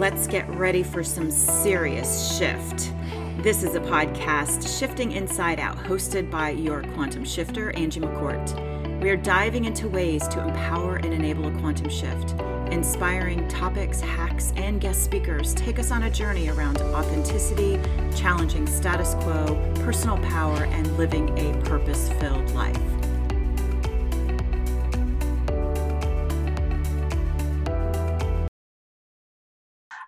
let's get ready for some serious shift. This is a podcast, Shifting Inside Out, hosted by your quantum shifter, Angie McCourt. We are diving into ways to empower and enable a quantum shift. Inspiring topics, hacks, and guest speakers take us on a journey around authenticity, challenging status quo, personal power, and living a purpose filled life.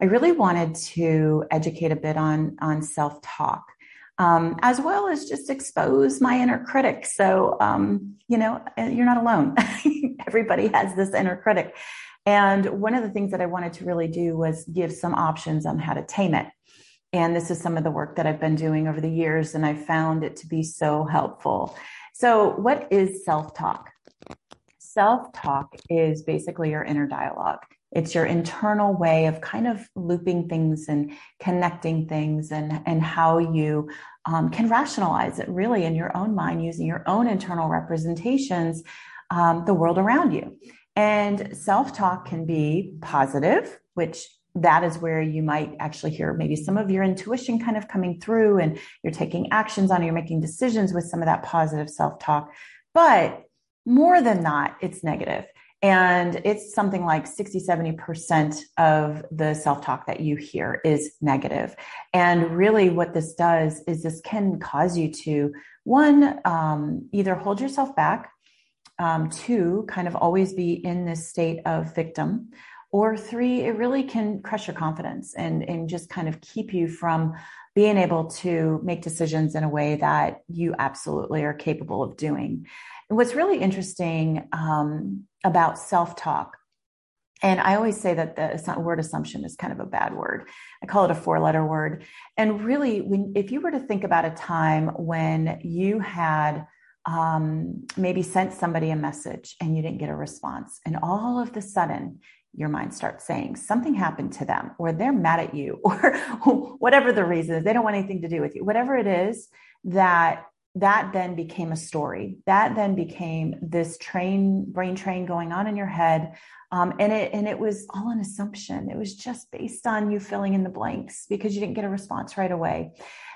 I really wanted to educate a bit on, on self talk. Um, as well as just expose my inner critic. So, um, you know, you're not alone. Everybody has this inner critic. And one of the things that I wanted to really do was give some options on how to tame it. And this is some of the work that I've been doing over the years, and I found it to be so helpful. So, what is self talk? Self talk is basically your inner dialogue. It's your internal way of kind of looping things and connecting things and, and how you um, can rationalize it really in your own mind using your own internal representations, um, the world around you. And self talk can be positive, which that is where you might actually hear maybe some of your intuition kind of coming through and you're taking actions on it, you're making decisions with some of that positive self talk. But more than that, it's negative. And it's something like 60, 70% of the self talk that you hear is negative. And really, what this does is this can cause you to, one, um, either hold yourself back, um, two, kind of always be in this state of victim, or three, it really can crush your confidence and, and just kind of keep you from being able to make decisions in a way that you absolutely are capable of doing. And what's really interesting um, about self talk, and I always say that the word assumption is kind of a bad word. I call it a four letter word. And really, when, if you were to think about a time when you had um, maybe sent somebody a message and you didn't get a response, and all of the sudden your mind starts saying something happened to them, or they're mad at you, or whatever the reason is, they don't want anything to do with you, whatever it is that that then became a story. That then became this train, brain train going on in your head. Um, and it and it was all an assumption. It was just based on you filling in the blanks because you didn't get a response right away.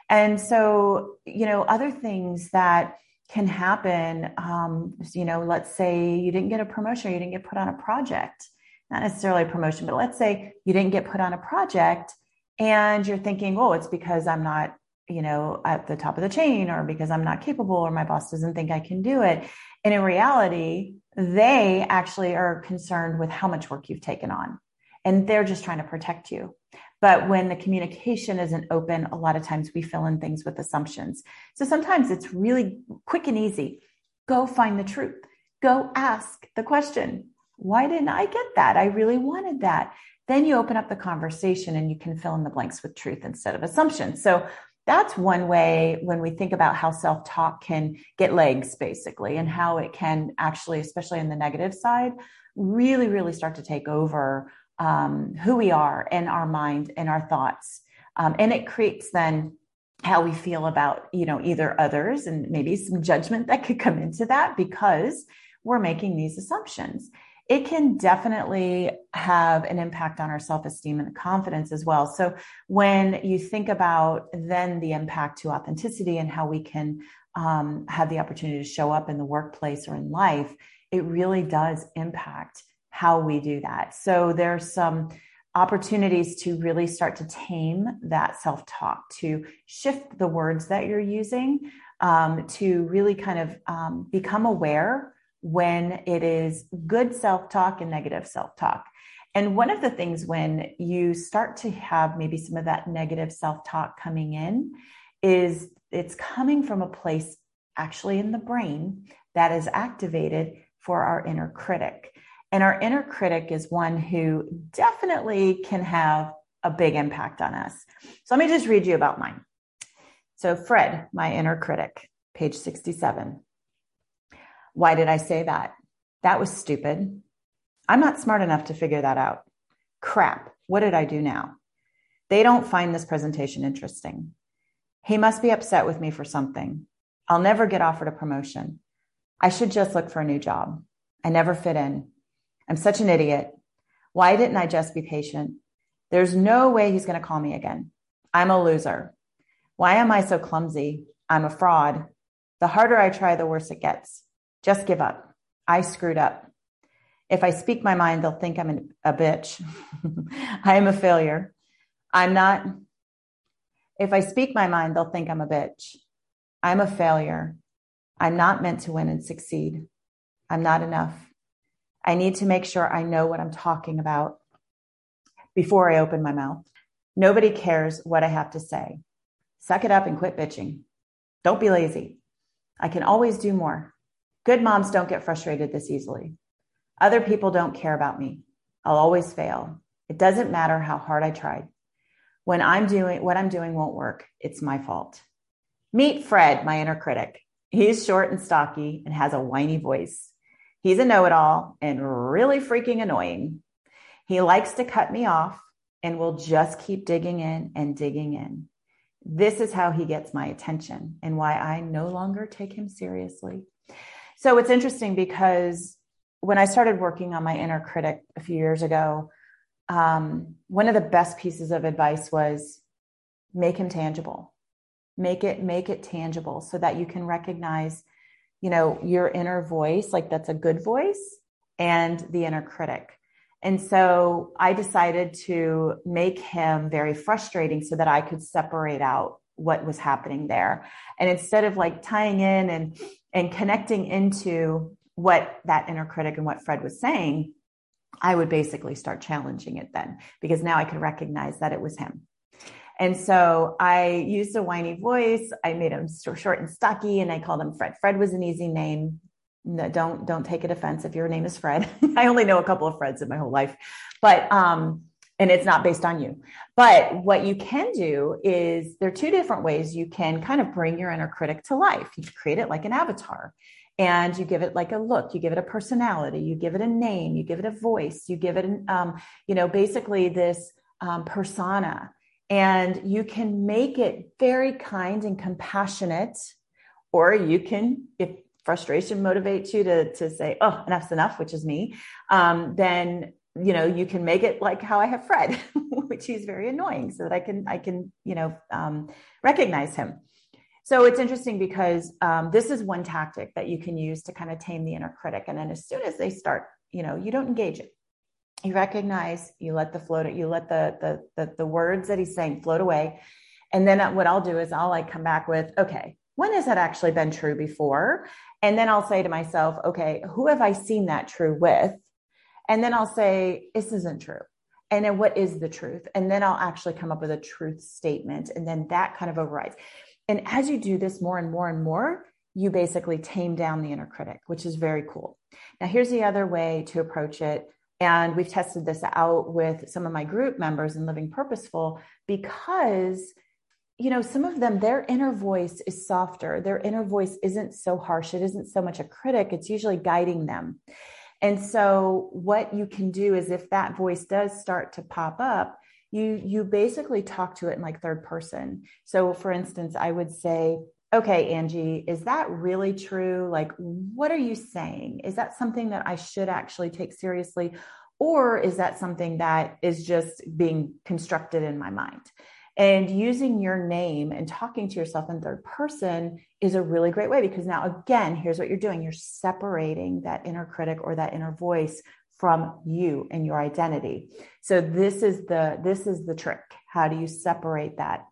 And so, you know, other things that can happen, um, you know, let's say you didn't get a promotion, or you didn't get put on a project, not necessarily a promotion, but let's say you didn't get put on a project and you're thinking, oh, it's because I'm not you know, at the top of the chain or because I'm not capable or my boss doesn't think I can do it. And in reality, they actually are concerned with how much work you've taken on and they're just trying to protect you. But when the communication isn't open, a lot of times we fill in things with assumptions. So sometimes it's really quick and easy. Go find the truth. Go ask the question. Why didn't I get that? I really wanted that. Then you open up the conversation and you can fill in the blanks with truth instead of assumptions. So that's one way when we think about how self talk can get legs, basically, and how it can actually, especially in the negative side, really, really start to take over um, who we are and our mind and our thoughts. Um, and it creates then how we feel about, you know, either others and maybe some judgment that could come into that because we're making these assumptions it can definitely have an impact on our self esteem and confidence as well. So, when you think about then the impact to authenticity and how we can um, have the opportunity to show up in the workplace or in life, it really does impact how we do that. So, there's some opportunities to really start to tame that self talk, to shift the words that you're using, um, to really kind of um, become aware when it is good self talk and negative self talk. And one of the things when you start to have maybe some of that negative self talk coming in is it's coming from a place actually in the brain that is activated for our inner critic. And our inner critic is one who definitely can have a big impact on us. So let me just read you about mine. So, Fred, my inner critic, page 67. Why did I say that? That was stupid. I'm not smart enough to figure that out. Crap. What did I do now? They don't find this presentation interesting. He must be upset with me for something. I'll never get offered a promotion. I should just look for a new job. I never fit in. I'm such an idiot. Why didn't I just be patient? There's no way he's going to call me again. I'm a loser. Why am I so clumsy? I'm a fraud. The harder I try, the worse it gets. Just give up. I screwed up. If I speak my mind, they'll think I'm a bitch. I am a failure. I'm not. If I speak my mind, they'll think I'm a bitch. I'm a failure. I'm not meant to win and succeed. I'm not enough. I need to make sure I know what I'm talking about before I open my mouth. Nobody cares what I have to say. Suck it up and quit bitching. Don't be lazy. I can always do more. Good moms don't get frustrated this easily. Other people don't care about me. I'll always fail. It doesn't matter how hard I tried. When I'm doing what I'm doing won't work, it's my fault. Meet Fred, my inner critic. He's short and stocky and has a whiny voice. He's a know it all and really freaking annoying. He likes to cut me off and will just keep digging in and digging in. This is how he gets my attention and why I no longer take him seriously. So it's interesting because when I started working on my inner critic a few years ago, um, one of the best pieces of advice was make him tangible. Make it make it tangible so that you can recognize you know your inner voice like that's a good voice and the inner critic. And so i decided to make him very frustrating so that i could separate out what was happening there and instead of like tying in and and connecting into what that inner critic and what fred was saying i would basically start challenging it then because now i could recognize that it was him and so I used a whiny voice. I made him short and stocky and I called him Fred. Fred was an easy name. No, don't don't take it offense if your name is Fred. I only know a couple of Freds in my whole life. But um and it's not based on you. But what you can do is there are two different ways you can kind of bring your inner critic to life. You create it like an avatar and you give it like a look. You give it a personality. You give it a name. You give it a voice. You give it an um, you know basically this um, persona. And you can make it very kind and compassionate, or you can, if frustration motivates you to, to say, oh, enough's enough, which is me, um, then you know you can make it like how I have Fred, which he's very annoying, so that I can I can you know um, recognize him. So it's interesting because um, this is one tactic that you can use to kind of tame the inner critic, and then as soon as they start, you know, you don't engage it you recognize you let the float you let the, the the the words that he's saying float away and then what i'll do is i'll like come back with okay when has that actually been true before and then i'll say to myself okay who have i seen that true with and then i'll say this isn't true and then what is the truth and then i'll actually come up with a truth statement and then that kind of overrides and as you do this more and more and more you basically tame down the inner critic which is very cool now here's the other way to approach it and we've tested this out with some of my group members in Living Purposeful because, you know, some of them, their inner voice is softer. Their inner voice isn't so harsh. It isn't so much a critic, it's usually guiding them. And so, what you can do is if that voice does start to pop up, you you basically talk to it in like third person. So, for instance, I would say, okay, Angie, is that really true? Like, what are you saying? Is that something that I should actually take seriously? Or is that something that is just being constructed in my mind? And using your name and talking to yourself in third person is a really great way because now, again, here's what you're doing you're separating that inner critic or that inner voice from you and your identity. So this is the this is the trick. How do you separate that?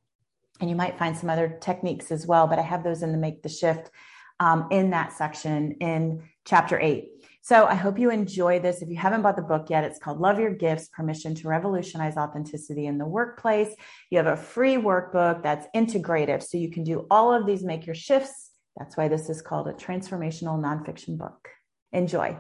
and you might find some other techniques as well, but I have those in the Make the Shift um, in that section in chapter eight. So I hope you enjoy this. If you haven't bought the book yet, it's called Love Your Gifts Permission to Revolutionize Authenticity in the Workplace. You have a free workbook that's integrative. So you can do all of these, make your shifts. That's why this is called a transformational nonfiction book. Enjoy.